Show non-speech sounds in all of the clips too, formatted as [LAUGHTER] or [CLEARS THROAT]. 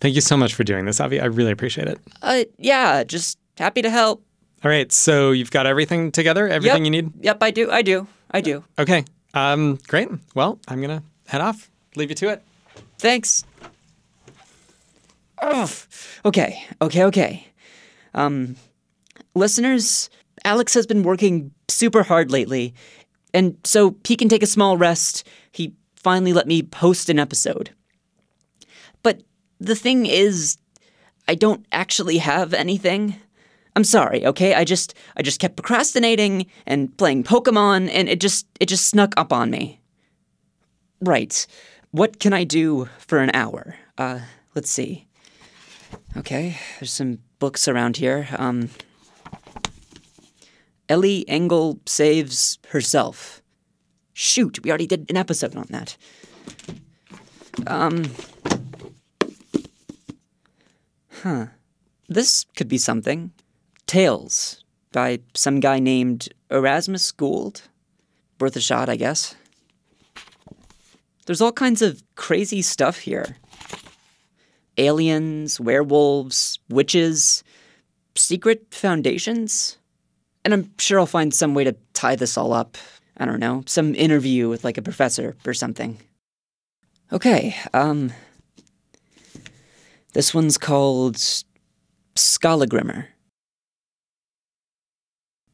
Thank you so much for doing this, Avi. I really appreciate it. Uh, yeah, just happy to help. All right, so you've got everything together, everything yep. you need? Yep, I do. I do. I do. Okay. Um, great. Well, I'm going to head off. Leave you to it. Thanks. Oh, okay, okay, okay. Um, listeners, Alex has been working super hard lately, and so he can take a small rest. He finally let me post an episode. The thing is, I don't actually have anything. I'm sorry, okay? I just I just kept procrastinating and playing Pokemon and it just it just snuck up on me. Right. What can I do for an hour? Uh, let's see. Okay, there's some books around here. Um, Ellie Engle saves herself. Shoot, we already did an episode on that. Um. Huh. This could be something. Tales by some guy named Erasmus Gould. Worth a shot, I guess. There's all kinds of crazy stuff here aliens, werewolves, witches, secret foundations. And I'm sure I'll find some way to tie this all up. I don't know, some interview with like a professor or something. Okay, um. This one's called Skallagrimr.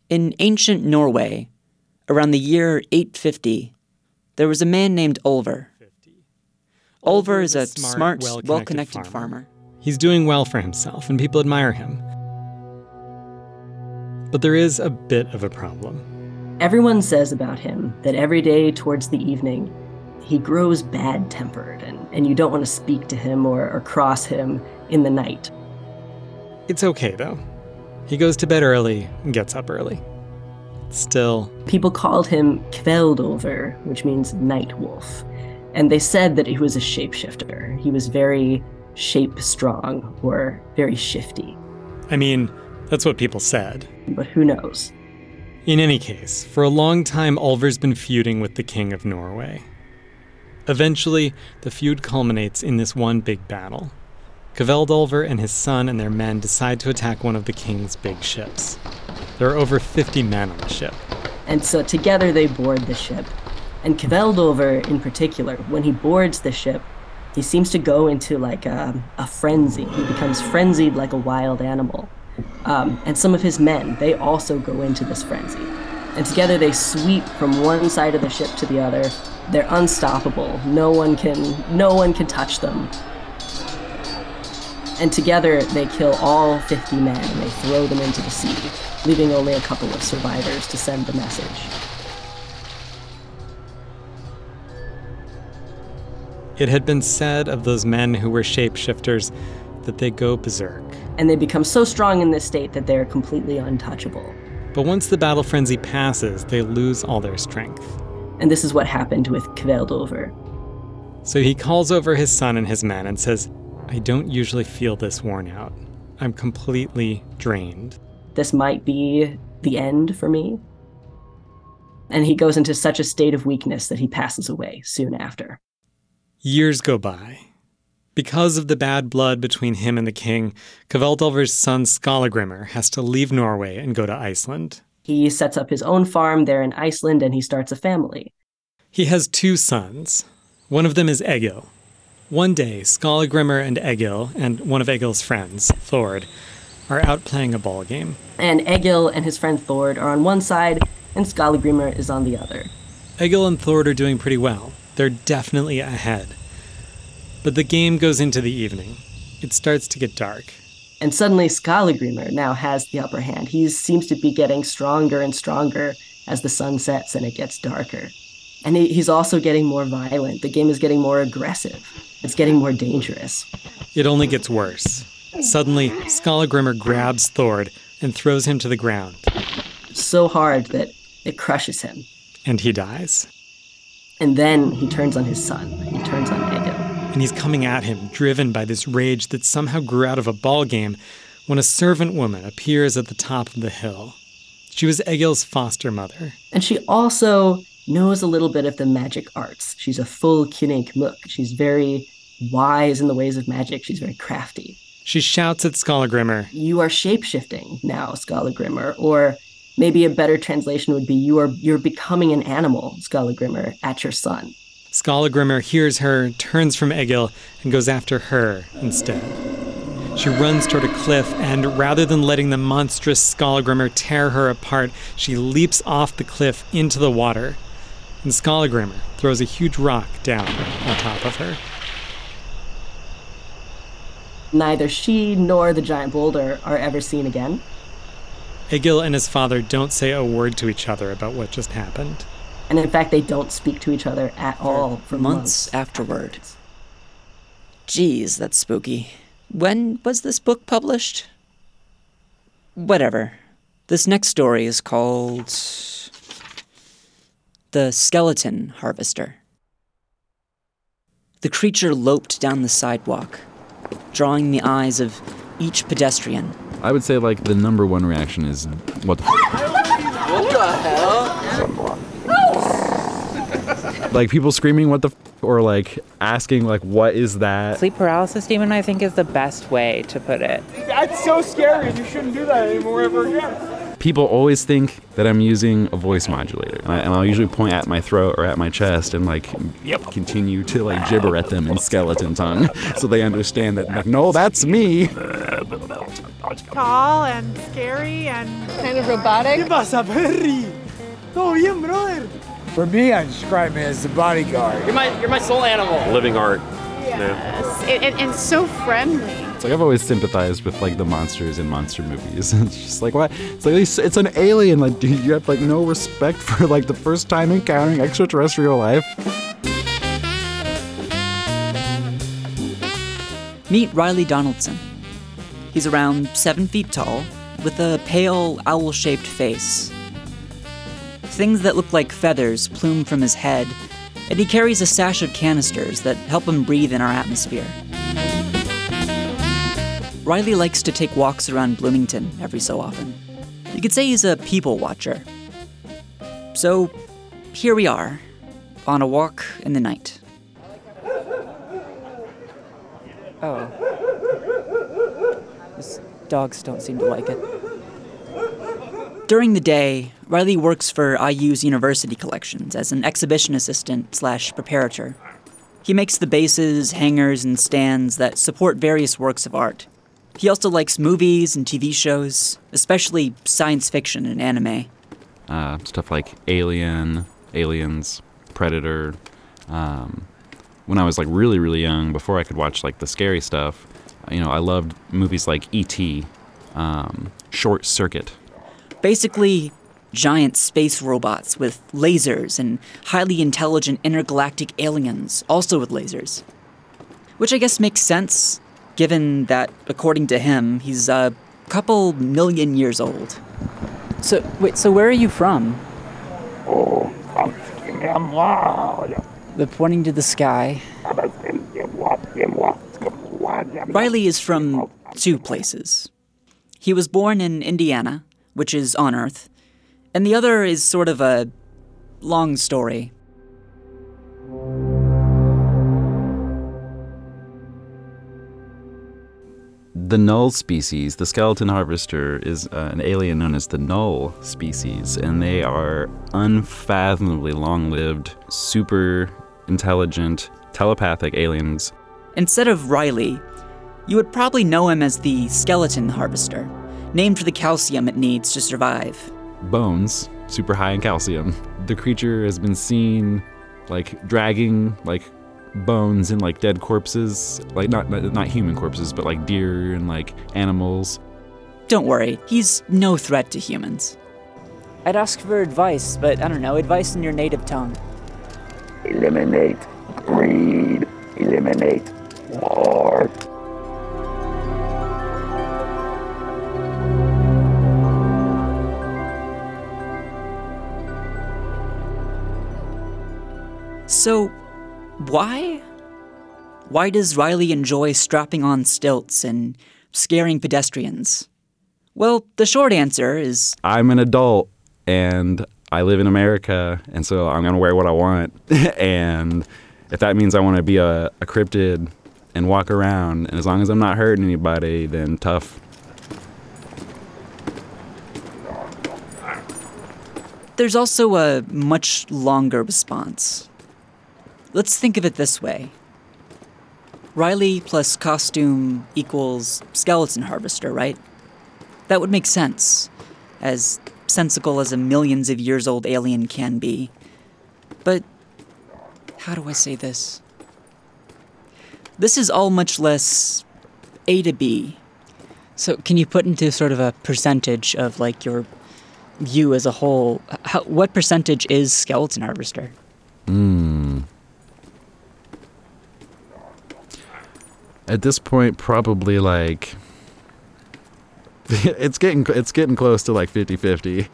In ancient Norway, around the year 850, there was a man named Olver. Olver is a smart, well connected farmer. farmer. He's doing well for himself, and people admire him. But there is a bit of a problem. Everyone says about him that every day towards the evening, he grows bad tempered, and, and you don't want to speak to him or, or cross him in the night. It's okay, though. He goes to bed early and gets up early. Still. People called him Kveldolver, which means night wolf. And they said that he was a shapeshifter. He was very shape strong or very shifty. I mean, that's what people said. But who knows? In any case, for a long time, Ulver's been feuding with the King of Norway. Eventually, the feud culminates in this one big battle. Kveldolver and his son and their men decide to attack one of the king's big ships. There are over 50 men on the ship. And so together they board the ship. And Kveldolver, in particular, when he boards the ship, he seems to go into like a, a frenzy. He becomes frenzied like a wild animal. Um, and some of his men, they also go into this frenzy. And together they sweep from one side of the ship to the other. They're unstoppable. No one can, no one can touch them. And together they kill all 50 men and they throw them into the sea, leaving only a couple of survivors to send the message. It had been said of those men who were shapeshifters that they go berserk. And they become so strong in this state that they're completely untouchable. But once the battle frenzy passes, they lose all their strength. And this is what happened with Kveldolver. So he calls over his son and his men and says, I don't usually feel this worn out. I'm completely drained. This might be the end for me. And he goes into such a state of weakness that he passes away soon after. Years go by. Because of the bad blood between him and the king, Kveldolver's son Skallagrimr has to leave Norway and go to Iceland. He sets up his own farm there in Iceland and he starts a family. He has two sons. One of them is Egil, one day, Skallagrimr and Egil, and one of Egil's friends, Thord, are out playing a ball game. And Egil and his friend Thord are on one side, and Skallagrimr is on the other. Egil and Thord are doing pretty well. They're definitely ahead. But the game goes into the evening. It starts to get dark. And suddenly Skallagrimr now has the upper hand. He seems to be getting stronger and stronger as the sun sets and it gets darker. And he, he's also getting more violent. The game is getting more aggressive. It's getting more dangerous. It only gets worse. Suddenly, Skallagrimr grabs Thord and throws him to the ground. So hard that it crushes him. And he dies. And then he turns on his son. He turns on Egil. And he's coming at him, driven by this rage that somehow grew out of a ball game, when a servant woman appears at the top of the hill. She was Egil's foster mother. And she also knows a little bit of the magic arts. She's a full Kynnig Mook. She's very wise in the ways of magic. She's very crafty. She shouts at Skallagrimr. You are shapeshifting now, Skallagrimr. Or maybe a better translation would be you are you're becoming an animal, Skallagrimr, at your son. Skallagrimr hears her, turns from Egil, and goes after her instead. She runs toward a cliff, and rather than letting the monstrous Skallagrimr tear her apart, she leaps off the cliff into the water. And Skallagrimr throws a huge rock down on top of her. Neither she nor the giant boulder are ever seen again. Egil and his father don't say a word to each other about what just happened. And in fact, they don't speak to each other at all for months months. afterward. Geez, that's spooky. When was this book published? Whatever. This next story is called The Skeleton Harvester. The creature loped down the sidewalk, drawing the eyes of each pedestrian. I would say like the number one reaction is what the. F- like people screaming what the f- or like asking like what is that? Sleep paralysis demon, I think, is the best way to put it. That's so scary. You shouldn't do that anymore ever again. People always think that I'm using a voice modulator, and, I, and I'll usually point at my throat or at my chest and like yep. continue to like gibber at them in skeleton tongue, [LAUGHS] so they understand that like, no, that's me. tall and scary and kind of robotic. ¿Qué pasa, Perry? Todo bien, brother? For me, I describe it as the bodyguard. You're my, you're my soul animal. living art. yes, and, and, and so friendly. It's like I've always sympathized with like the monsters in monster movies. [LAUGHS] it's just like what? It's like it's, it's an alien. Like, dude, you have like no respect for like the first time encountering extraterrestrial life. Meet Reilly Donaldson. He's around seven feet tall, with a pale, owl shaped face. Things that look like feathers plume from his head, and he carries a sash of canisters that help him breathe in our atmosphere. Reilly likes to take walks around Bloomington every so often. You could say he's a people watcher. So, here we are, on a walk in the night. Oh. Dogs don't seem to like it. During the day, Reilly works for IU's university collections as an exhibition assistant slash preparator. He makes the bases, hangers, and stands that support various works of art. He also likes movies and TV shows, especially science fiction and anime. Uh, stuff like Alien, Aliens, Predator. Um, when I was like really really young, before I could watch like the scary stuff, you know, I loved movies like E.T., um, Short Circuit. Basically, giant space robots with lasers and highly intelligent intergalactic aliens, also with lasers. Which I guess makes sense, given that, according to him, he's a couple million years old. So, wait, so where are you from? Oh, I'm the pointing to the sky. Reilly is from two places. He was born in Indiana, which is on Earth, and the other is sort of a long story. The Null species, the skeleton harvester, is uh, an alien known as the Null species, and they are unfathomably long lived, super intelligent, telepathic aliens. Instead of Reilly, you would probably know him as the skeleton harvester, named for the calcium it needs to survive. Bones, super high in calcium. The creature has been seen like dragging like bones and like dead corpses, like not not not human corpses, but like deer and like animals. Don't worry, he's no threat to humans. I'd ask for advice, but I don't know, advice in your native tongue. Eliminate greed. Eliminate war. So, why? Why does Reilly enjoy strapping on stilts and scaring pedestrians? Well, the short answer is I'm an adult and I live in America, and so I'm gonna wear what I want. [LAUGHS] and if that means I want to be a, a cryptid and walk around. And as long as I'm not hurting anybody, then tough. There's also a much longer response. Let's think of it this way Reilly plus costume equals skeleton harvester, right? That would make sense, as sensical as a millions of years old alien can be. But how do I say this? This is all much less A to B. So, can you put into sort of a percentage of like your you as a whole? How, what percentage is skeleton harvester? Hmm. At this point, probably like [LAUGHS] it's getting it's getting close to like 50-50.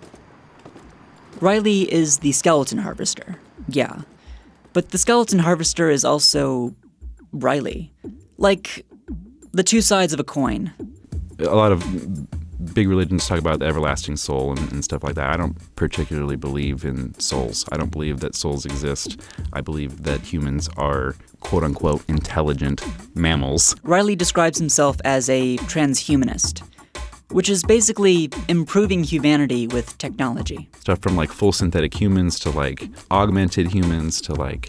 Reilly is the skeleton harvester. Yeah. But the skeleton harvester is also Reilly. Like the two sides of a coin. A lot of big religions talk about the everlasting soul and, and, stuff like that. I don't particularly believe in souls. I don't believe that souls exist. I believe that humans are quote unquote intelligent mammals. Reilly describes himself as a transhumanist which is basically improving humanity with technology. Stuff from like full synthetic humans to like augmented humans to like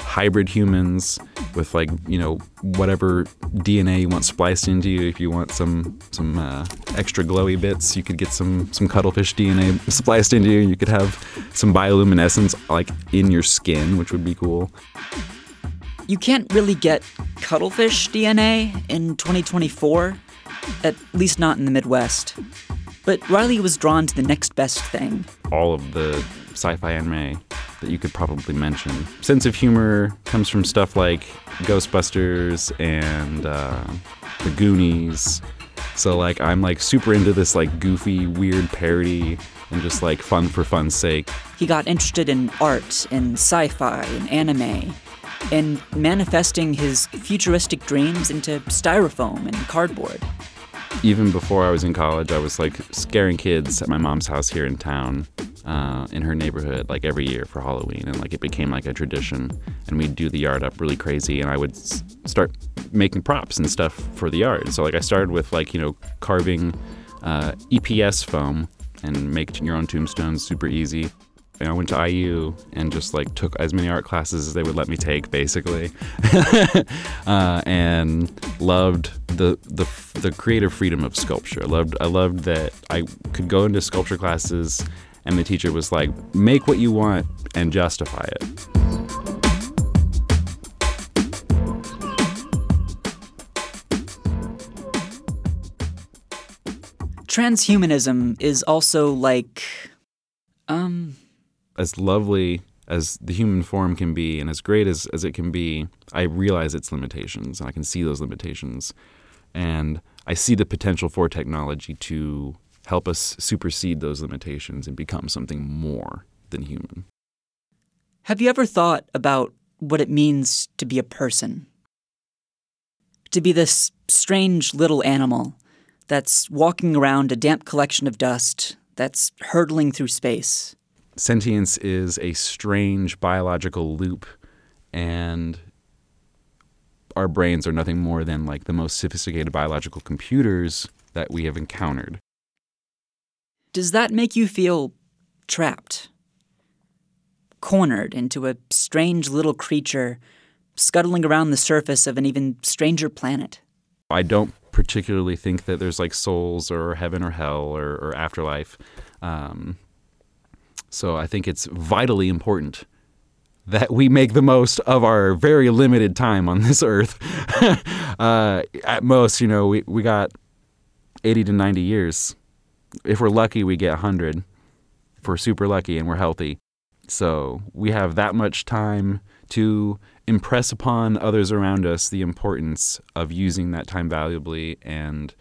hybrid humans with like you know whatever DNA you want spliced into you. If you want some some uh, extra glowy bits, you could get some some cuttlefish DNA spliced into you. You could have some bioluminescence like in your skin, which would be cool. You can't really get cuttlefish DNA in 2024 at least not in the Midwest. But Reilly was drawn to the next best thing. All of the sci fi anime that you could probably mention. Sense of humor comes from stuff like Ghostbusters and uh, The Goonies. So like I'm like super into this like goofy, weird parody and just like fun for fun's sake. He got interested in art and sci-fi and anime and manifesting his futuristic dreams into styrofoam and cardboard even before I was in college, I was like scaring kids at my mom's house here in town, uh, in her neighborhood, like every year for Halloween, and like it became like a tradition. And we'd do the yard up really crazy, and I would s- start making props and stuff for the yard. So like I started with like you know carving uh, EPS foam and making your own tombstones super easy. I went to IU and just like took as many art classes as they would let me take, basically, [LAUGHS] uh, and loved the the the creative freedom of sculpture. I loved I loved that I could go into sculpture classes, and the teacher was like, "Make what you want and justify it." Transhumanism is also like, um, as lovely as the human form can be and as great as, as it can be, I realize its limitations and I can see those limitations. And I see the potential for technology to help us supersede those limitations and become something more than human. Have you ever thought about what it means to be a person? To be this strange little animal that's walking around a damp collection of dust that's hurtling through space sentience is a strange biological loop and our brains are nothing more than like the most sophisticated biological computers that we have encountered. Does that make you feel trapped? Cornered into a strange little creature scuttling around the surface of an even stranger planet? I don't particularly think that there's like souls or heaven or hell or, or afterlife. Um, so I think it's vitally important that we make the most of our very limited time on this earth. [LAUGHS] uh, at most, you know, we, we got 80 to 90 years. If we're lucky, we get 100. If we're super lucky and we're healthy. So we have that much time to impress upon others around us the importance of using that time valuably and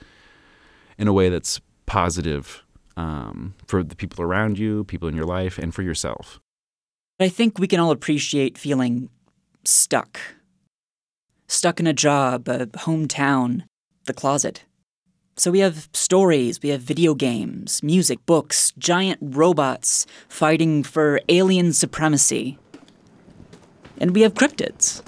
in a way that's positive um, for the people around you, people in your life, and for yourself. I think we can all appreciate feeling stuck. Stuck in a job, a hometown, the closet. So we have stories, we have video games, music, books, giant robots fighting for alien supremacy. And we have cryptids,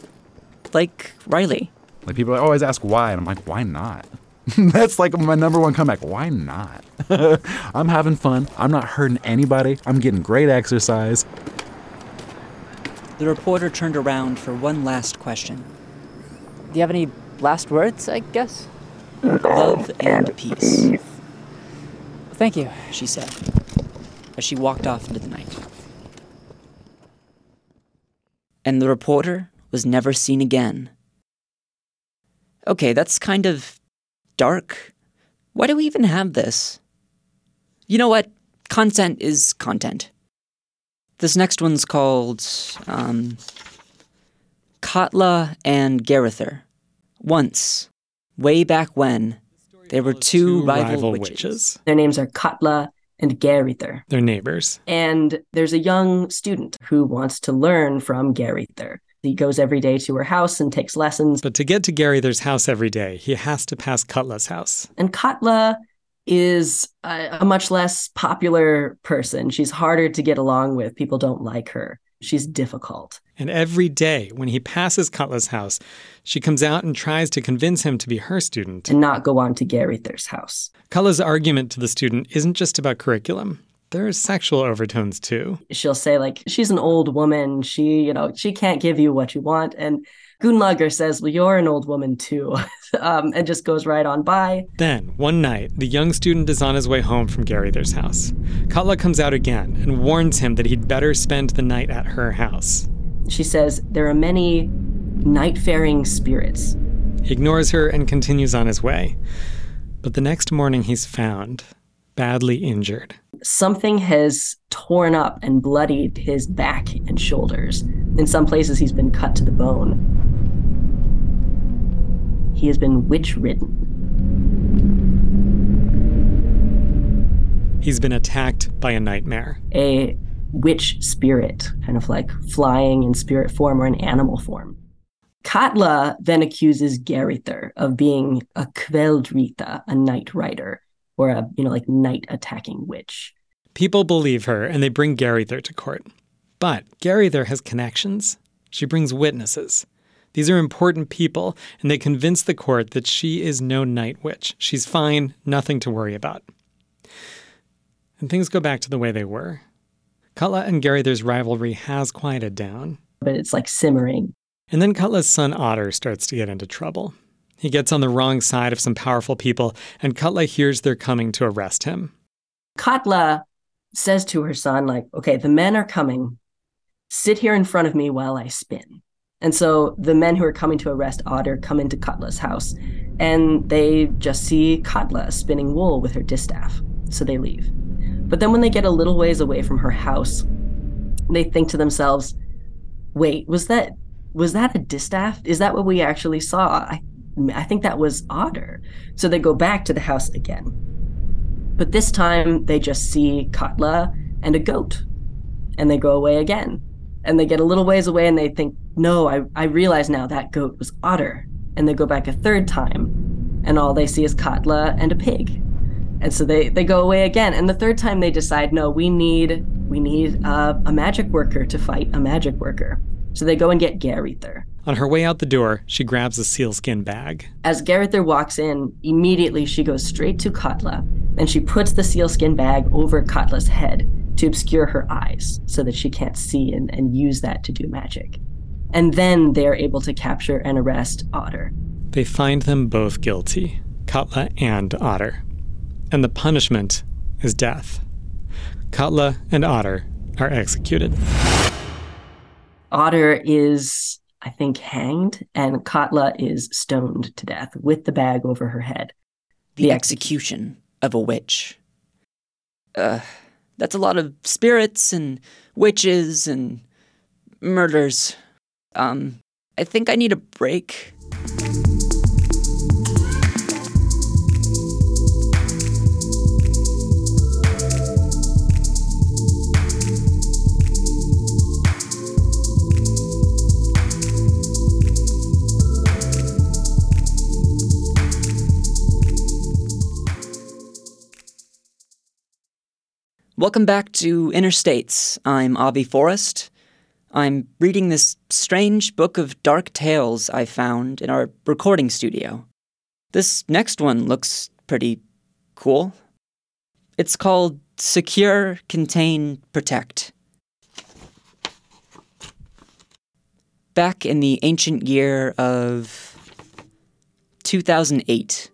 like Reilly. Like people always ask why, and I'm like, why not? [LAUGHS] That's like my number one comeback. Why not? [LAUGHS] I'm having fun. I'm not hurting anybody. I'm getting great exercise. The reporter turned around for one last question. Do you have any last words, I guess? Love and peace. Thank you, she said, as she walked off into the night. And the reporter was never seen again. Okay, that's kind of dark. Why do we even have this? You know what? Content is content. This next one's called um, Katla and Garither. Once, way back when, there were two, rival, witches. Their names are Katla and Garither. They're neighbors. And there's a young student who wants to learn from Garither. He goes every day to her house and takes lessons. But to get to Garither's house every day, he has to pass Katla's house. And Katla is a, a much less popular person. She's harder to get along with. People don't like her. She's difficult. And every day when he passes Katla's house, she comes out and tries to convince him to be her student. And not go on to Garither's house. Katla's argument to the student isn't just about curriculum. There are sexual overtones too. She'll say like she's an old woman. She, you know, she can't give you what you want. And Gunlager says, "Well, you're an old woman too," [LAUGHS] um, and just goes right on by. Then one night, the young student is on his way home from Garither's house. Katla comes out again and warns him that he'd better spend the night at her house. She says there are many night-faring spirits. He ignores her and continues on his way. But the next morning, he's found badly injured. Something has torn up and bloodied his back and shoulders. In some places, he's been cut to the bone. He has been witch ridden. He's been attacked by a nightmare. A witch spirit, kind of like flying in spirit form or in animal form. Katla then accuses Garither of being a Kveldrita, a night rider, or a, you know, like night attacking witch. People believe her and they bring Garither to court. But Garither has connections. She brings witnesses. These are important people, and they convince the court that she is no night witch. She's fine, nothing to worry about. And things go back to the way they were. Katla and Garither's rivalry has quieted down. But it's like simmering. And then Katla's son Otter starts to get into trouble. He gets on the wrong side of some powerful people, and Katla hears they're coming to arrest him. Katla says to her son, like, okay, the men are coming. Sit here in front of me while I spin. And so the men who are coming to arrest Otter come into Katla's house and they just see Katla spinning wool with her distaff. So they leave. But then when they get a little ways away from her house, they think to themselves, wait, was that was that a distaff? Is that what we actually saw? I I think that was Otter. So they go back to the house again. But this time they just see Katla and a goat. And they go away again. And they get a little ways away and they think, no, I, I realize now that goat was Otter. And they go back a third time. And all they see is Katla and a pig. And so they, they go away again. And the third time they decide, no, we need we need uh, a magic worker to fight a magic worker. So they go and get Garither. On her way out the door, she grabs a sealskin bag. As Garither walks in, immediately she goes straight to Katla and she puts the sealskin bag over Katla's head to obscure her eyes so that she can't see and, and use that to do magic. And then they are able to capture and arrest Otter. They find them both guilty, Katla and Otter. And the punishment is death. Katla and Otter are executed. Otter is, I think, hanged, and Katla is stoned to death with the bag over her head. The execution of a witch. Uh, that's a lot of spirits and witches and murders. Um, I think I need a break. Welcome back to Inner States. I'm Avi Forrest. I'm reading this strange book of dark tales I found in our recording studio. This next one looks pretty cool. It's called Secure, Contain, Protect. Back in the ancient year of 2008,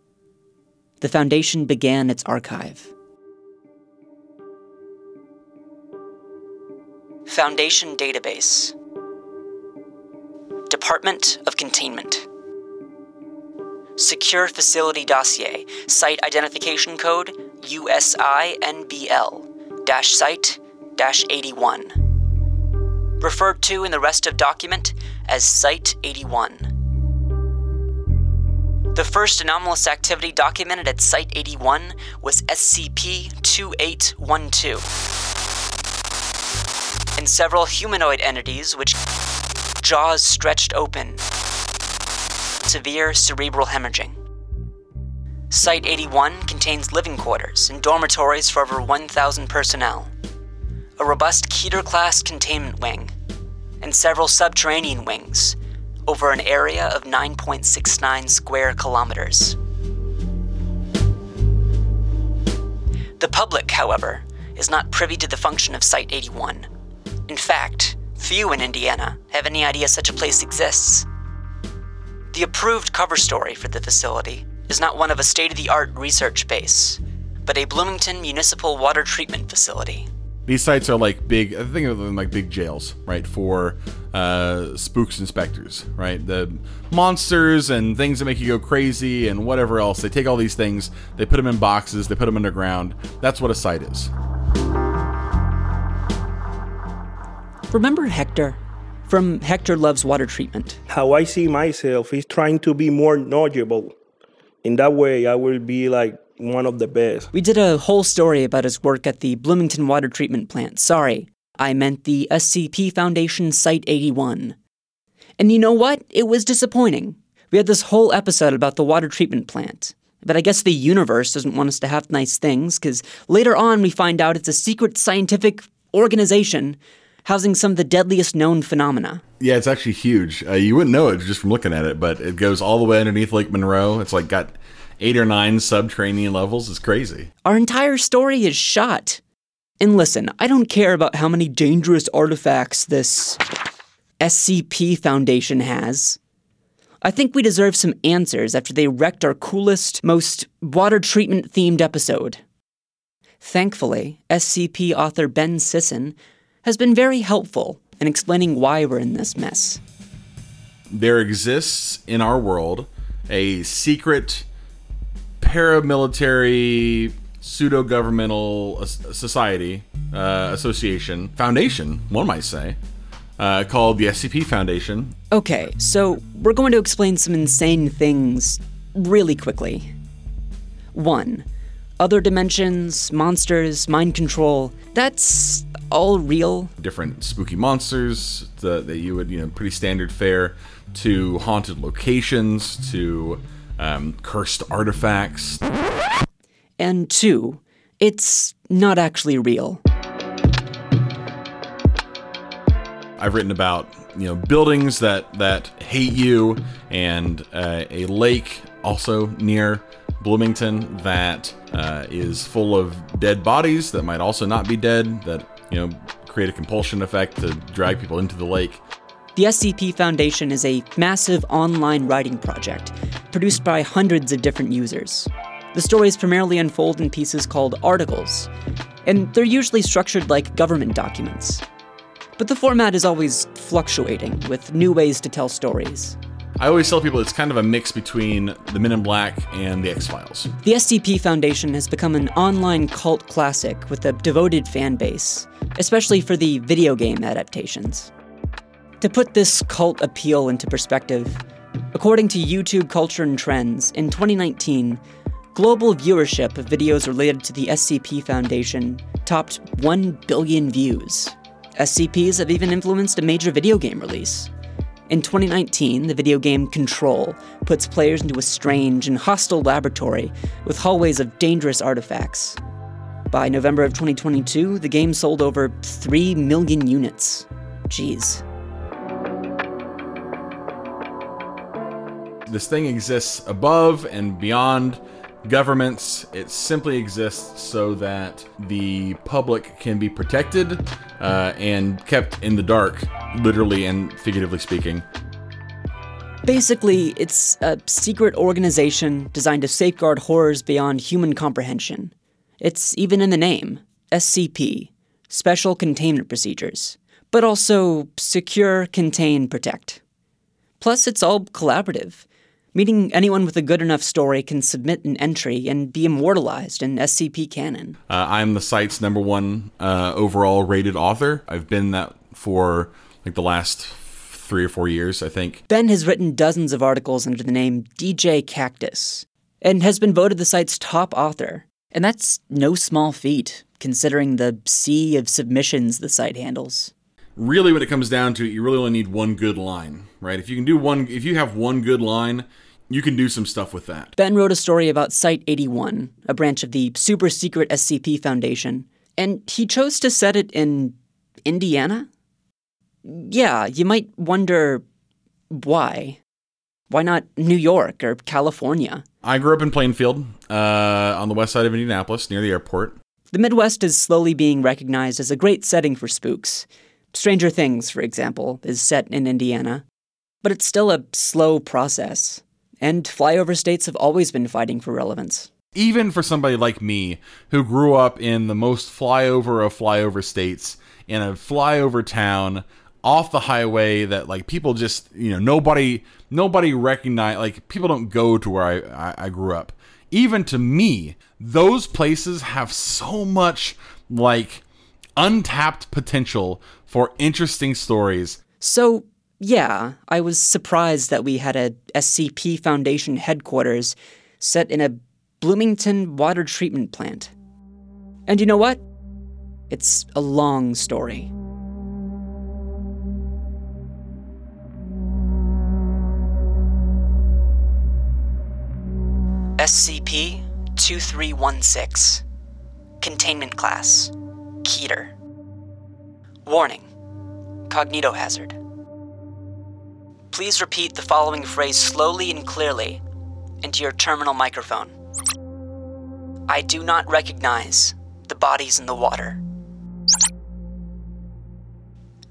the Foundation began its archive. Foundation Database Department of Containment Secure Facility Dossier Site Identification Code USINBL site dash 81 referred to in the rest of document as Site 81. The first anomalous activity documented at Site 81 was SCP 2812. And several humanoid entities which jaws stretched open, severe cerebral hemorrhaging. Site 81 contains living quarters and dormitories for over 1,000 personnel, a robust Keter class containment wing, and several subterranean wings over an area of 9.69 square kilometers. The public, however, is not privy to the function of Site 81. In fact, few in Indiana have any idea such a place exists. The approved cover story for the facility is not one of a state of the art research base, but a Bloomington Municipal Water Treatment Facility. These sites are like big. I think of them like big jails, right? For uh, spooks inspectors, right? The monsters and things that make you go crazy and whatever else. They take all these things, they put them in boxes, they put them underground. That's what a site is. Remember Hector from Hector Loves Water Treatment? How I see myself is trying to be more knowledgeable. In that way, I will be like one of the best. We did a whole story about his work at the Bloomington Water Treatment Plant. Sorry, I meant the SCP Foundation Site 81. And you know what? It was disappointing. We had this whole episode about the water treatment plant. But I guess the universe doesn't want us to have nice things, because later on we find out it's a secret scientific organization housing some of the deadliest known phenomena. Yeah, it's actually huge. Uh, you wouldn't know it just from looking at it, but it goes all the way underneath Lake Monroe. It's like got eight or nine subterranean levels. It's crazy. Our entire story is shot. And listen, I don't care about how many dangerous artifacts this SCP Foundation has. I think we deserve some answers after they wrecked our coolest, most water treatment themed episode. Thankfully, SCP author Ben Sisson has been very helpful in explaining why we're in this mess. There exists in our world a secret paramilitary pseudo governmental society uh, association foundation, one might say, uh, called the SCP Foundation. Okay, so we're going to explain some insane things really quickly. One, other dimensions, monsters, mind control, that's all real. Different spooky monsters that, that you would, you know, pretty standard fare to haunted locations to um, cursed artifacts. And two, it's not actually real. I've written about you know buildings that that hate you, and uh, a lake also near Bloomington that uh, is full of dead bodies that might also not be dead. That you know create a compulsion effect to drag people into the lake. The SCP Foundation is a massive online writing project produced by hundreds of different users. The stories primarily unfold in pieces called articles, and they're usually structured like government documents. But the format is always fluctuating, with new ways to tell stories. I always tell people it's kind of a mix between the Men in Black and the X Files. The SCP Foundation has become an online cult classic with a devoted fan base, especially for the video game adaptations. To put this cult appeal into perspective, according to YouTube Culture and Trends, in 2019, global viewership of videos related to the SCP Foundation topped 1 billion views. SCPs have even influenced a major video game release. In 2019, the video game Control puts players into a strange and hostile laboratory with hallways of dangerous artifacts. By November of 2022, the game sold over 3 million units. Jeez. This thing exists above and beyond governments. It simply exists so that the public can be protected uh, and kept in the dark, literally and figuratively speaking. Basically, it's a secret organization designed to safeguard horrors beyond human comprehension. It's even in the name SCP, Special Containment Procedures, but also Secure, Contain, Protect. Plus, it's all collaborative, meaning anyone with a good enough story can submit an entry and be immortalized in SCP canon. Uh, I'm the site's number one uh, overall rated author. I've been that for like the last three or four years, I think. Ben has written dozens of articles under the name djkaktus and has been voted the site's top author. And that's no small feat, considering the sea of submissions the site handles. Really, when it comes down to it, you really only need one good line, right? If you can do one, if you have one good line, you can do some stuff with that. Ben wrote a story about Site 81, a branch of the super secret SCP Foundation, and he chose to set it in Indiana? Yeah, you might wonder why. Why not New York or California? I grew up in Plainfield, uh, on the west side of Indianapolis, near the airport. The Midwest is slowly being recognized as a great setting for spooks. Stranger Things, for example, is set in Indiana. But it's still a slow process, and flyover states have always been fighting for relevance. Even for somebody like me, who grew up in the most flyover of flyover states, in a flyover town, off the highway that like people just you know nobody nobody recognize like people don't go to where I, I, I grew up even to me those places have so much like untapped potential for interesting stories So, yeah, I was surprised that we had a SCP Foundation headquarters set in a Bloomington water treatment plant. And you know what? It's a long story. SCP 2316 Containment Class Keter. Warning Cognitohazard. Please repeat the following phrase slowly and clearly into your terminal microphone. I do not recognize the bodies in the water.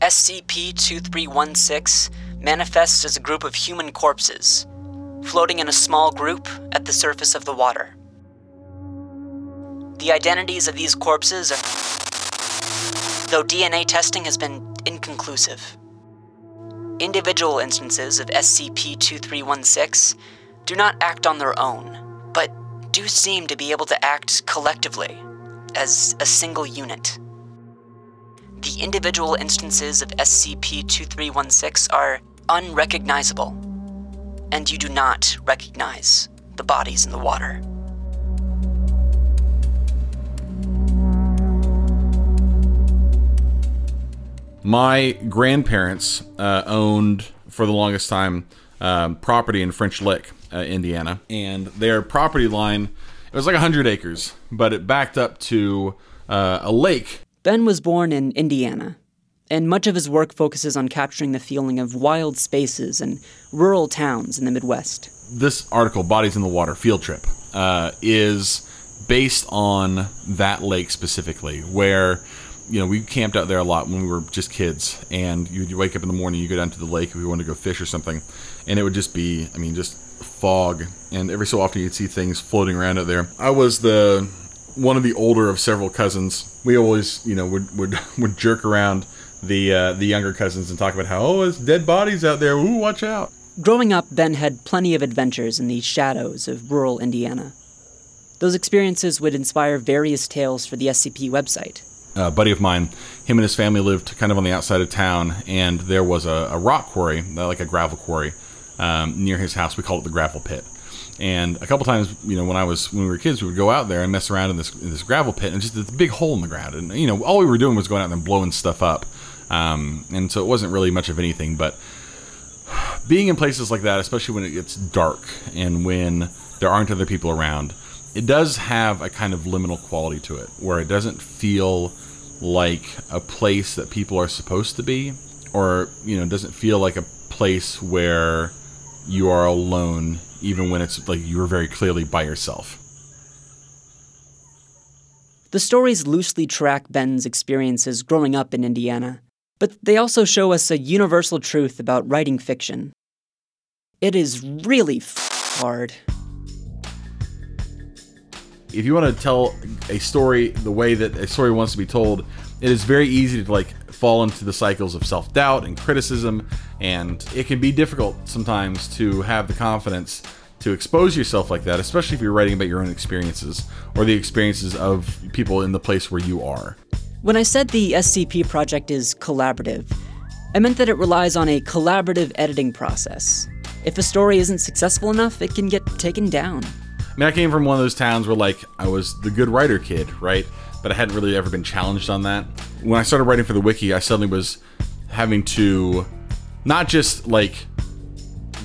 SCP 2316 manifests as a group of human corpses, floating in a small group at the surface of the water. The identities of these corpses are. though DNA testing has been inconclusive. Individual instances of SCP 2316 do not act on their own, but do seem to be able to act collectively, as a single unit. The individual instances of SCP 2316 are unrecognizable, and you do not recognize the bodies in the water. My grandparents uh, owned for the longest time um, property in French Lick, uh, Indiana, and their property line it was like hundred acres, but it backed up to uh, a lake. Ben was born in Indiana, and much of his work focuses on capturing the feeling of wild spaces and rural towns in the Midwest. This article, "Bodies in the Water Field Trip," uh, is based on that lake specifically, where you know we camped out there a lot when we were just kids, and you'd wake up in the morning, you go down to the lake if we wanted to go fish or something, and it would just be, I mean, just fog, and every so often you'd see things floating around out there. I was the one of the older of several cousins. We always, you know, would would, [LAUGHS] would jerk around the uh, the younger cousins and talk about how oh, there's dead bodies out there. Ooh, watch out. Growing up, Ben had plenty of adventures in the shadows of rural Indiana. Those experiences would inspire various tales for the SCP website. a buddy of mine, him and his family lived kind of on the outside of town, and there was a, a rock quarry, uh, like a gravel quarry, um, near his house. We called it the gravel pit. And a couple times, you know, when I was when we were kids, we would go out there and mess around in this in this gravel pit, and just this big hole in the ground. And you know, all we were doing was going out there and blowing stuff up. Um, and so it wasn't really much of anything. But being in places like that, especially when it gets dark and when there aren't other people around, it does have a kind of liminal quality to it, where it doesn't feel like a place that people are supposed to be, or you know, doesn't feel like a place where you are alone, even when it's like you are very clearly by yourself. The stories loosely track Ben's experiences growing up in Indiana, but they also show us a universal truth about writing fiction. It is really f- hard. If you want to tell a story the way that a story wants to be told, it is very easy to like fall into the cycles of self-doubt and criticism and it can be difficult sometimes to have the confidence to expose yourself like that, especially if you're writing about your own experiences or the experiences of people in the place where you are. When I said the SCP project is collaborative, I meant that it relies on a collaborative editing process. If a story isn't successful enough, it can get taken down. I mean, I came from one of those towns where, like, I was the good writer kid, right? But I hadn't really ever been challenged on that. When I started writing for the wiki, I suddenly was having to not just, like,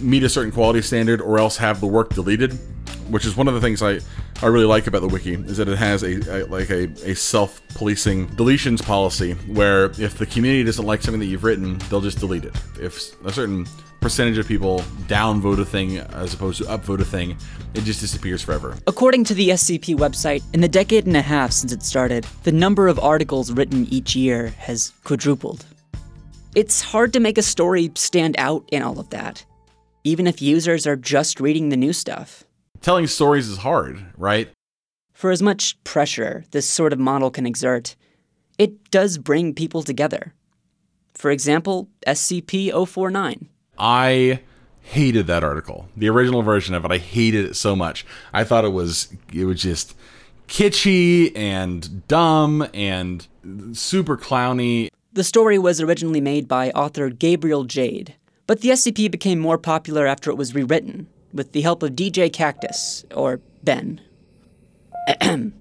meet a certain quality standard or else have the work deleted, which is one of the things I, I really like about the wiki is that it has a, a like a, a self-policing deletions policy where if the community doesn't like something that you've written, they'll just delete it. If a certain percentage of people downvote a thing as opposed to upvote a thing, it just disappears forever. According to the SCP website, in the decade and a half since it started, the number of articles written each year has quadrupled. It's hard to make a story stand out in all of that, even if users are just reading the new stuff. Telling stories is hard, right? For as much pressure this sort of model can exert, it does bring people together. For example, SCP 049. I hated that article. The original version of it, I hated it so much. I thought it was it was just kitschy and dumb and super clowny. The story was originally made by author Gabriel Jade, but the SCP became more popular after it was rewritten with the help of djkaktus, or Ben. [CLEARS THROAT]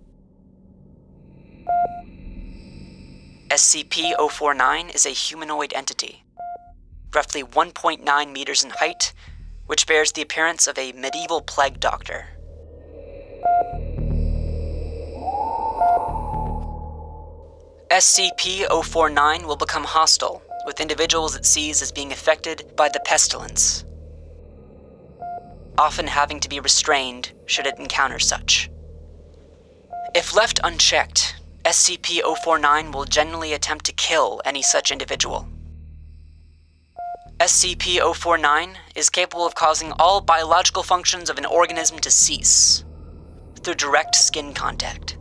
SCP 049 is a humanoid entity, roughly 1.9 meters in height, which bears the appearance of a medieval plague doctor. SCP 049 will become hostile with individuals it sees as being affected by the pestilence, often having to be restrained should it encounter such. If left unchecked, SCP 049 will generally attempt to kill any such individual. SCP 049 is capable of causing all biological functions of an organism to cease through direct skin contact.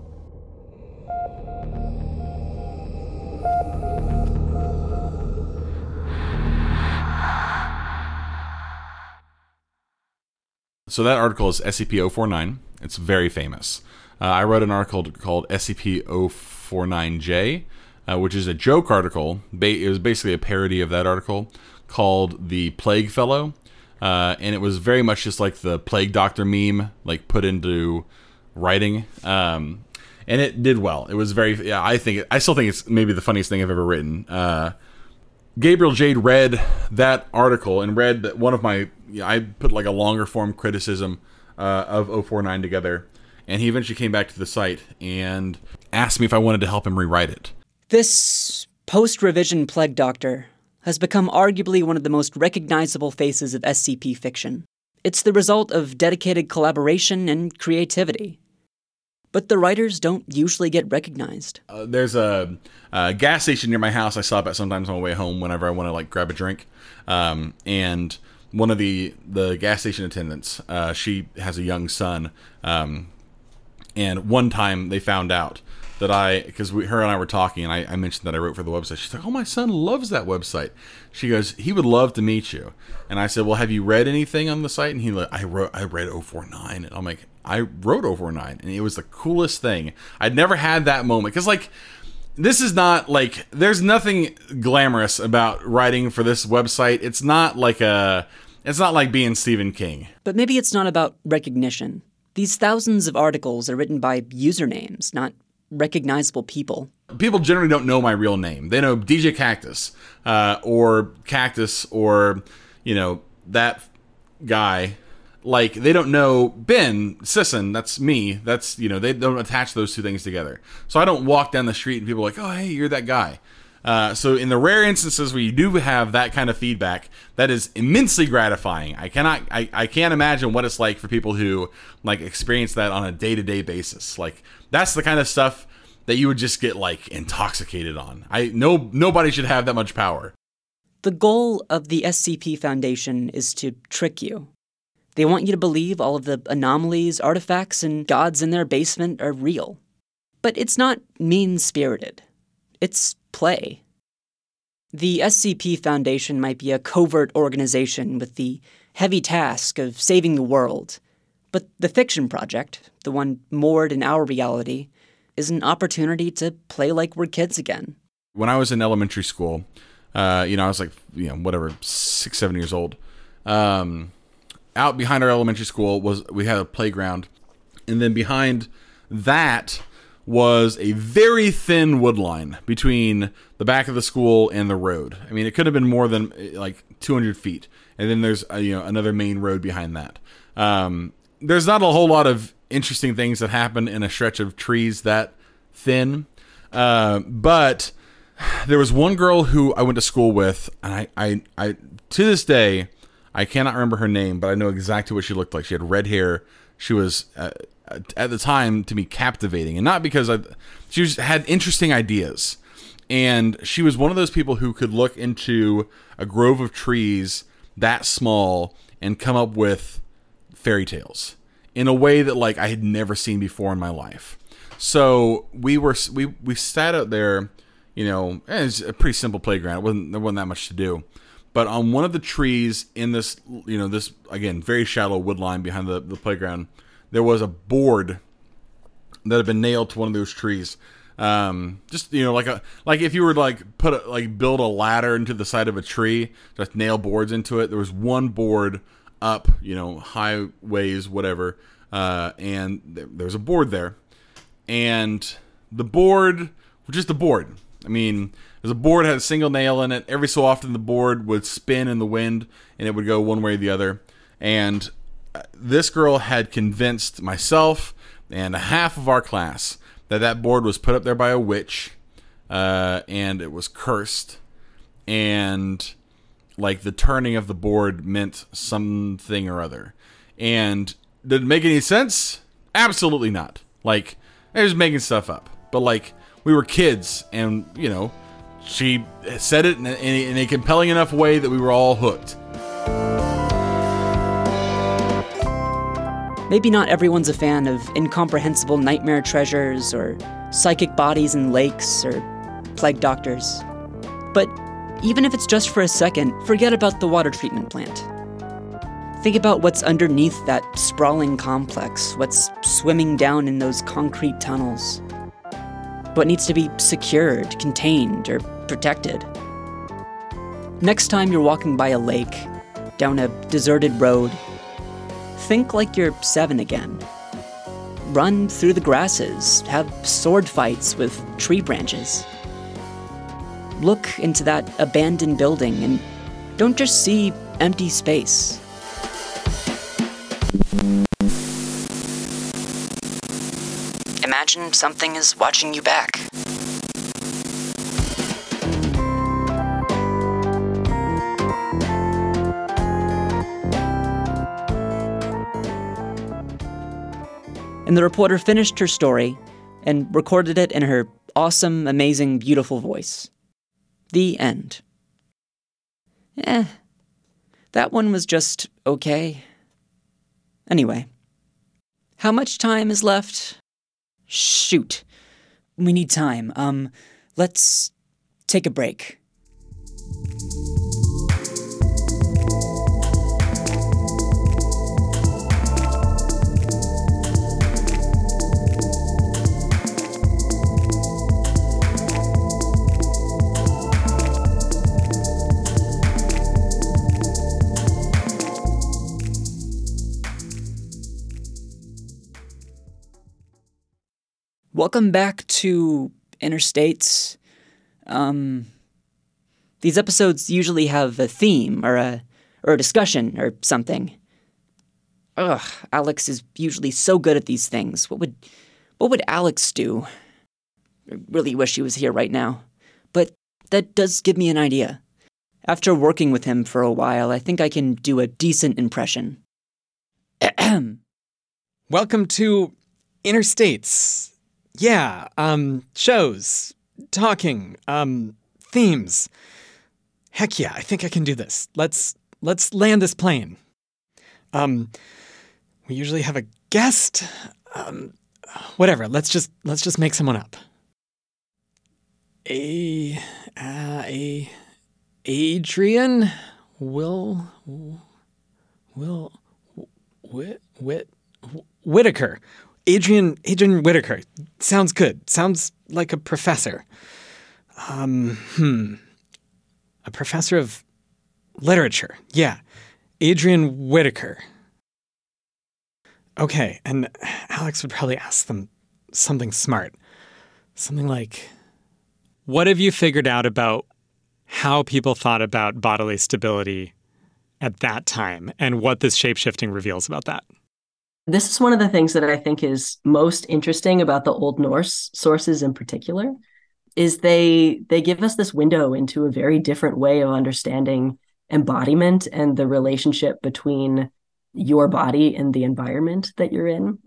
So that article is SCP-049. It's very famous. Uh, I wrote an article called SCP-049J, uh, which is a joke article. Ba- it was basically a parody of that article called The Plague Fellow. Uh, and it was very much just like the Plague Doctor meme, like put into writing. Um, and it did well. It was very, yeah, I think, I still think it's maybe the funniest thing I've ever written. Uh, Gabriel Jade read that article and read that one of my, know, I put like a longer form criticism uh, of 049 together. And he eventually came back to the site and asked me if I wanted to help him rewrite it. This post revision Plague Doctor has become arguably one of the most recognizable faces of SCP fiction. It's the result of dedicated collaboration and creativity. But the writers don't usually get recognized. Uh, there's a, a, gas station near my house I stop at sometimes on my way home whenever I want to like grab a drink. Um, and one of the, the gas station attendants, uh, she has a young son. Um, and one time they found out that I, because her and I were talking, and I, I, mentioned that I wrote for the website. She's like, "Oh, my son loves that website." She goes, "He would love to meet you." And I said, "Well, have you read anything on the site?" And he, like, I wrote, I read 049, and I'm like, I wrote 049, and it was the coolest thing. I'd never had that moment because, like, this is not like there's nothing glamorous about writing for this website. It's not like a, it's not like being Stephen King. But maybe it's not about recognition. These thousands of articles are written by usernames, not recognizable people. People generally don't know my real name. They know djkaktus, uh, or Kaktus, or you know that guy. Like they don't know Ben Sisson. That's me. That's you know they don't attach those two things together. So I don't walk down the street and people are like, oh hey, you're that guy. Uh, so in the rare instances where you do have that kind of feedback, that is immensely gratifying. I cannot, I, I can't imagine what it's like for people who like experience that on a day to day basis. Like that's the kind of stuff that you would just get like intoxicated on. I no nobody should have that much power. The goal of the SCP Foundation is to trick you. They want you to believe all of the anomalies, artifacts, and gods in their basement are real. But it's not mean spirited, it's play. The SCP Foundation might be a covert organization with the heavy task of saving the world, but the fiction project, the one moored in our reality, is an opportunity to play like we're kids again. When I was in elementary school, uh, you know, I was like, you know, whatever, six, seven years old. Um, out behind our elementary school was we had a playground, and then behind that was a very thin wood line between the back of the school and the road. I mean, it could have been more than like 200 feet, and then there's a, you know another main road behind that. Um, there's not a whole lot of interesting things that happen in a stretch of trees that thin, uh, but there was one girl who I went to school with, and I, I, I to this day, I cannot remember her name, but I know exactly what she looked like. She had red hair. She was uh, at the time to me captivating, and not because I, she was, had interesting ideas, and she was one of those people who could look into a grove of trees that small and come up with fairy tales in a way that like I had never seen before in my life. So we were we we sat out there, you know, it's a pretty simple playground. It wasn't there wasn't that much to do. But on one of the trees in this, you know, this again very shallow wood line behind the, the playground, there was a board that had been nailed to one of those trees. Um, just you know, like a like if you were like put a, like build a ladder into the side of a tree, just nail boards into it. There was one board up, you know, highways, whatever, uh, and there, there a board there, and the board just a board. I mean, the board had a single nail in it. Every so often, the board would spin in the wind, and it would go one way or the other. And this girl had convinced myself and half of our class that that board was put up there by a witch, uh, and it was cursed, and like the turning of the board meant something or other. And did it make any sense? Absolutely not. Like, I was making stuff up. But like, we were kids, and you know, she said it in a, in a compelling enough way that we were all hooked. Maybe not everyone's a fan of incomprehensible nightmare treasures or psychic bodies in lakes or plague doctors. But even if it's just for a second, forget about the water treatment plant. Think about what's underneath that sprawling complex, what's swimming down in those concrete tunnels. What needs to be secured, contained, or protected. Next time you're walking by a lake, down a deserted road, think like you're seven again. Run through the grasses, have sword fights with tree branches. Look into that abandoned building and don't just see empty space. Imagine something is watching you back. And the reporter finished her story and recorded it in her awesome, amazing, beautiful voice. The end. Eh, that one was just okay. Anyway, how much time is left? Shoot. We need time. Um, let's take a break. Welcome back to Inner States. Um, these episodes usually have a theme or a or a discussion or something. Ugh, Alex is usually so good at these things. What would what would Alex do? I really wish he was here right now. But that does give me an idea. After working with him for a while, I think I can do a decent impression. [CLEARS THROAT] Welcome to Inner States. Yeah, um, shows, talking, um, themes. Heck yeah, I think I can do this. Let's let's land this plane. Um, we usually have a guest. Um, whatever. Let's just let's just make someone up. A, uh, a, Adrian, Will, Will, Whit, Whit, Whitacre. Adrian, Adrian Whitacre. Sounds good. Sounds like a professor. Um, hmm. A professor of literature. Yeah. Adrian Whitacre. Okay, and Alex would probably ask them something smart. Something like, What have you figured out about how people thought about bodily stability at that time and what this shapeshifting reveals about that? This is one of the things that I think is most interesting about the Old Norse sources in particular is they they give us this window into a very different way of understanding embodiment and the relationship between your body and the environment that you're in.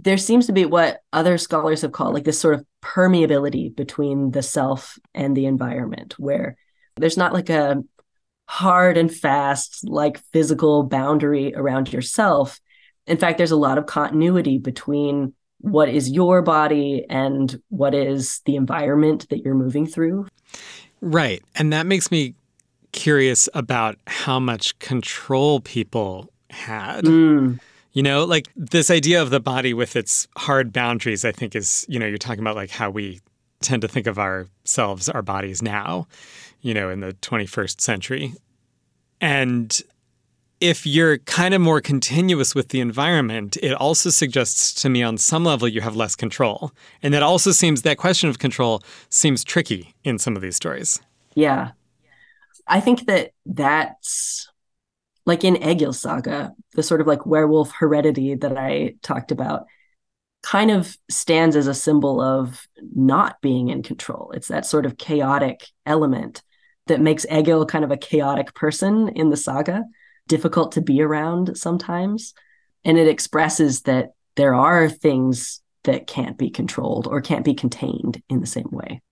There seems to be what other scholars have called like this sort of permeability between the self and the environment, where there's not like a hard and fast, like physical boundary around yourself. In fact, there's a lot of continuity between what is your body and what is the environment that you're moving through. Right. And that makes me curious about how much control people had. Mm. You know, like this idea of the body with its hard boundaries, I think is, you know, you're talking about like how we tend to think of ourselves, our bodies now, you know, in the 21st century. And if you're kind of more continuous with the environment, it also suggests to me on some level you have less control. And that also seems that question of control seems tricky in some of these stories. Yeah. I think that that's like in Egil Saga, the sort of like werewolf heredity that I talked about kind of stands as a symbol of not being in control. It's that sort of chaotic element that makes Egil kind of a chaotic person in the saga, difficult to be around sometimes. And it expresses that there are things that can't be controlled or can't be contained in the same way.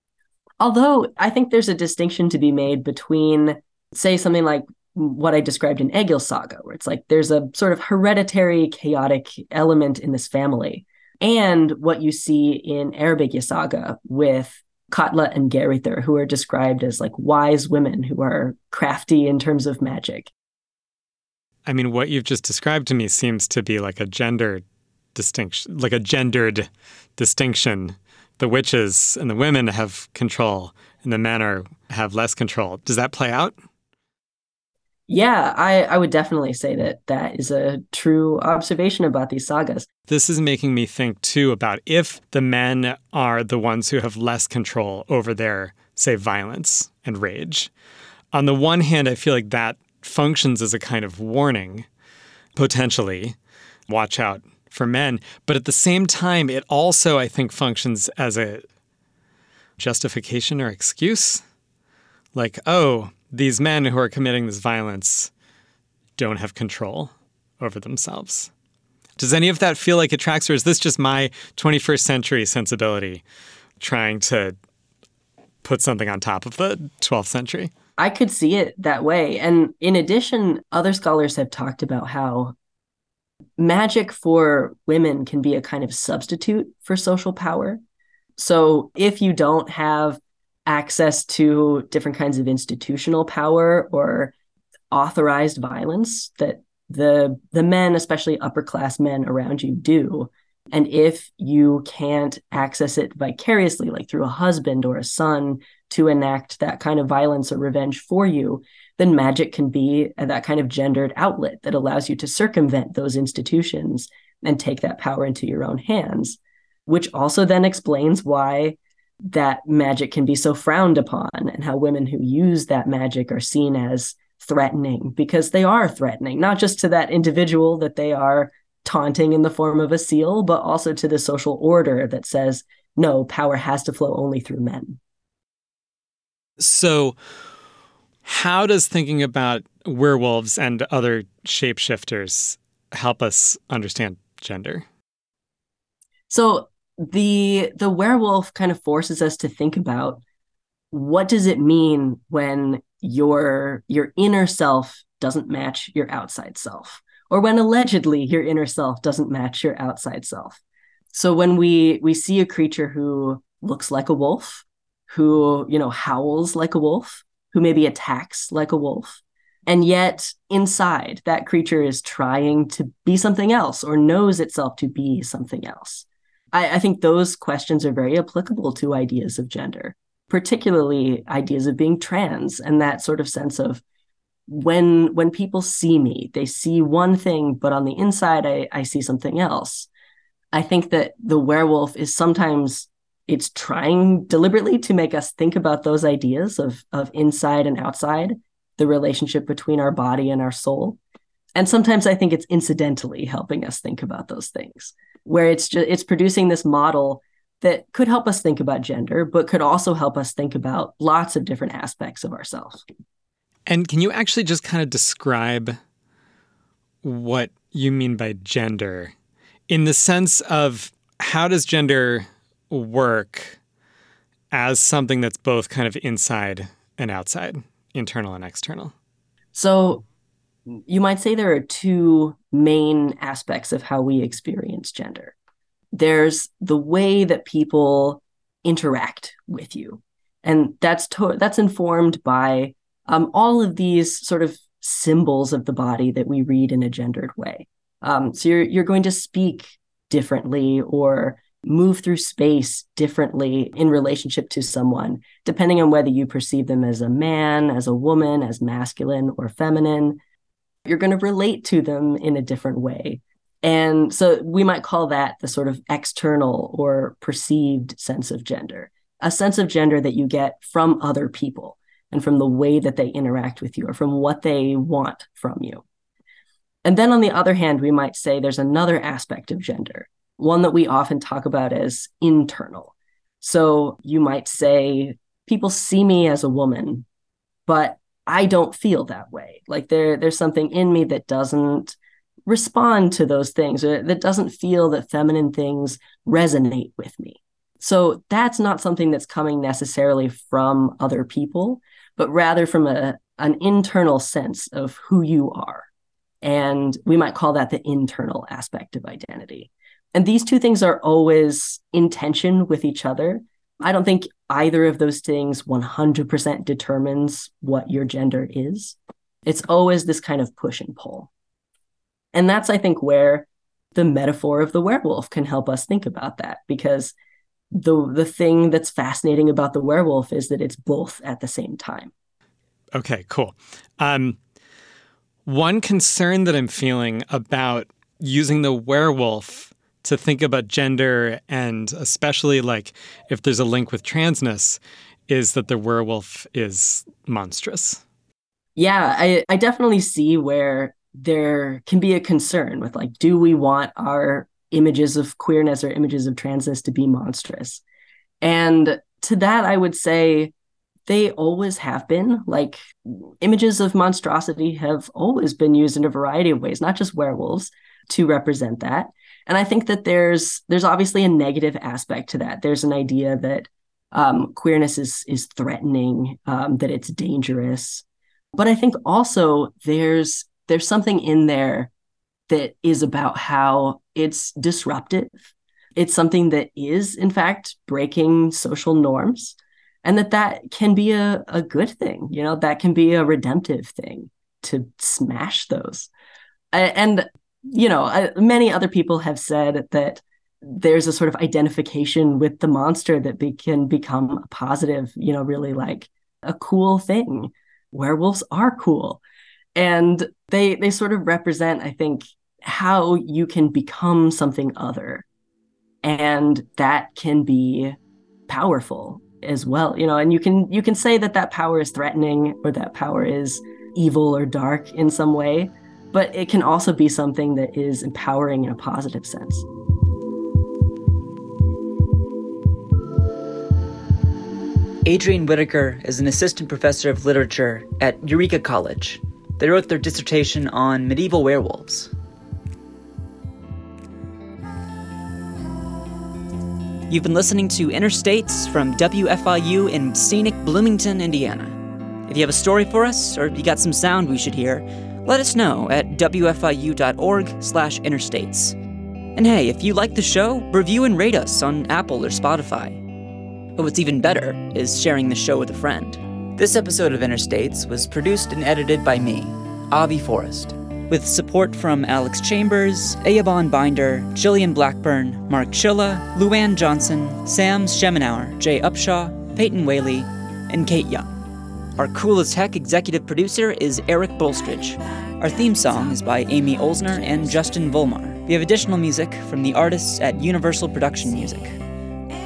Although I think there's a distinction to be made between, say, something like what I described in Egil Saga, where it's like there's a sort of hereditary chaotic element in this family, and what you see in Eyrbyggja Saga with Katla and Geirithur, who are described as like wise women who are crafty in terms of magic. I mean, what you've just described to me seems to be like a gender distinction, like a gendered distinction. The witches and the women have control, and the men are have less control. Does that play out? Yeah, I, I would definitely say that that is a true observation about these sagas. This is making me think too about if the men are the ones who have less control over their, say, violence and rage. On the one hand, I feel like that functions as a kind of warning, potentially. Watch out for men. But at the same time, it also, I think, functions as a justification or excuse. Like, oh, these men who are committing this violence don't have control over themselves. Does any of that feel like it tracks, or is this just my 21st century sensibility trying to put something on top of the 12th century? I could see it that way. And in addition, other scholars have talked about how magic for women can be a kind of substitute for social power. So if you don't have access to different kinds of institutional power or authorized violence that the the men especially upper class men around you do and if you can't access it vicariously like through a husband or a son to enact that kind of violence or revenge for you then magic can be that kind of gendered outlet that allows you to circumvent those institutions and take that power into your own hands which also then explains why that magic can be so frowned upon and how women who use that magic are seen as threatening because they are threatening, not just to that individual that they are taunting in the form of a seal, but also to the social order that says, no, power has to flow only through men. So, how does thinking about werewolves and other shapeshifters help us understand gender? So the the werewolf kind of forces us to think about what does it mean when your your inner self doesn't match your outside self or when allegedly your inner self doesn't match your outside self so when we we see a creature who looks like a wolf who you know howls like a wolf who maybe attacks like a wolf and yet inside that creature is trying to be something else or knows itself to be something else I, I think those questions are very applicable to ideas of gender, particularly ideas of being trans and that sort of sense of when when people see me, they see one thing, but on the inside I, I see something else. I think that the werewolf is sometimes it's trying deliberately to make us think about those ideas of of inside and outside, the relationship between our body and our soul. And sometimes I think it's incidentally helping us think about those things where it's just it's producing this model that could help us think about gender, but could also help us think about lots of different aspects of ourselves. And can you actually just kind of describe what you mean by gender in the sense of how does gender work as something that's both kind of inside and outside, internal and external? So you might say there are two main aspects of how we experience gender. There's the way that people interact with you, and that's to- that's informed by um, all of these sort of symbols of the body that we read in a gendered way. Um, so you're you're going to speak differently or move through space differently in relationship to someone, depending on whether you perceive them as a man, as a woman, as masculine or feminine you're going to relate to them in a different way. And so we might call that the sort of external or perceived sense of gender, a sense of gender that you get from other people and from the way that they interact with you or from what they want from you. And then on the other hand, we might say there's another aspect of gender, one that we often talk about as internal. So you might say, people see me as a woman, but I don't feel that way. Like there there's something in me that doesn't respond to those things or that doesn't feel that feminine things resonate with me. So that's not something that's coming necessarily from other people, but rather from a an internal sense of who you are. And we might call that the internal aspect of identity. And these two things are always in tension with each other. I don't think either of those things 100% determines what your gender is. It's always this kind of push and pull. And that's, I think, where the metaphor of the werewolf can help us think about that because the the thing that's fascinating about the werewolf is that it's both at the same time. Okay, cool. Um, one concern that I'm feeling about using the werewolf to think about gender and especially like if there's a link with transness is that the werewolf is monstrous. Yeah, I, I definitely see where there can be a concern with like, do we want our images of queerness or images of transness to be monstrous? And to that, I would say they always have been. Like, images of monstrosity have always been used in a variety of ways, not just werewolves to represent that and i think that there's there's obviously a negative aspect to that. There's an idea that um, queerness is is threatening um, that it's dangerous. But i think also there's there's something in there that is about how it's disruptive. It's something that is in fact breaking social norms and that that can be a, a good thing you know that can be a redemptive thing to smash those. And you know, I, many other people have said that there's a sort of identification with the monster that be, can become a positive, you know, really like a cool thing. Werewolves are cool. And they they sort of represent, I think, how you can become something other. And that can be powerful as well, you know, and you can you can say that that power is threatening or that power is evil or dark in some way but it can also be something that is empowering in a positive sense. Adrian Whitacre is an assistant professor of literature at Eureka College. They wrote their dissertation on medieval werewolves. You've been listening to Inner States from WFIU in scenic Bloomington, Indiana. If you have a story for us or you got some sound we should hear, let us know at wfiu.org/interstates. And hey, if you like the show, review and rate us on Apple or Spotify. But what's even better is sharing the show with a friend. This episode of Inner States was produced and edited by me, Avi Forrest, with support from Alex Chambers, Eoban Binder, Jillian Blackburn, Mark Chilla, LuAnn Johnson, Sam Schemenauer, Jay Upshaw, Payton Whaley, and Kayte Young. Our cool as heck executive producer is Eric Bolstridge. Our theme song is by Amy Oelsner and Justin Vollmar. We have additional music from the artists at Universal Production Music.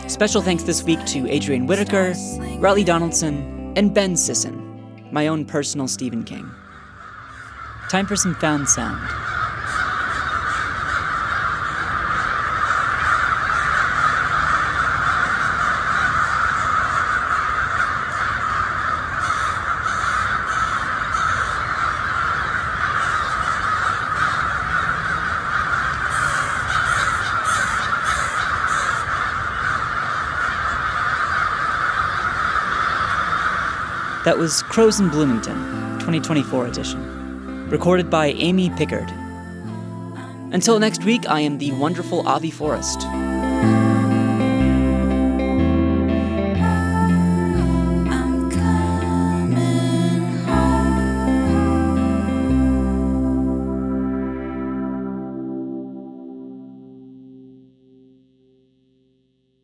Special thanks this week to Adrian Whitacre, Reilly Donaldson, and Ben Sisson, my own personal Stephen King. Time for some found sound. That was Crows in Bloomington, 2024 edition. Recorded by Amy Pickard. Until next week, I am the wonderful Avi Forrest.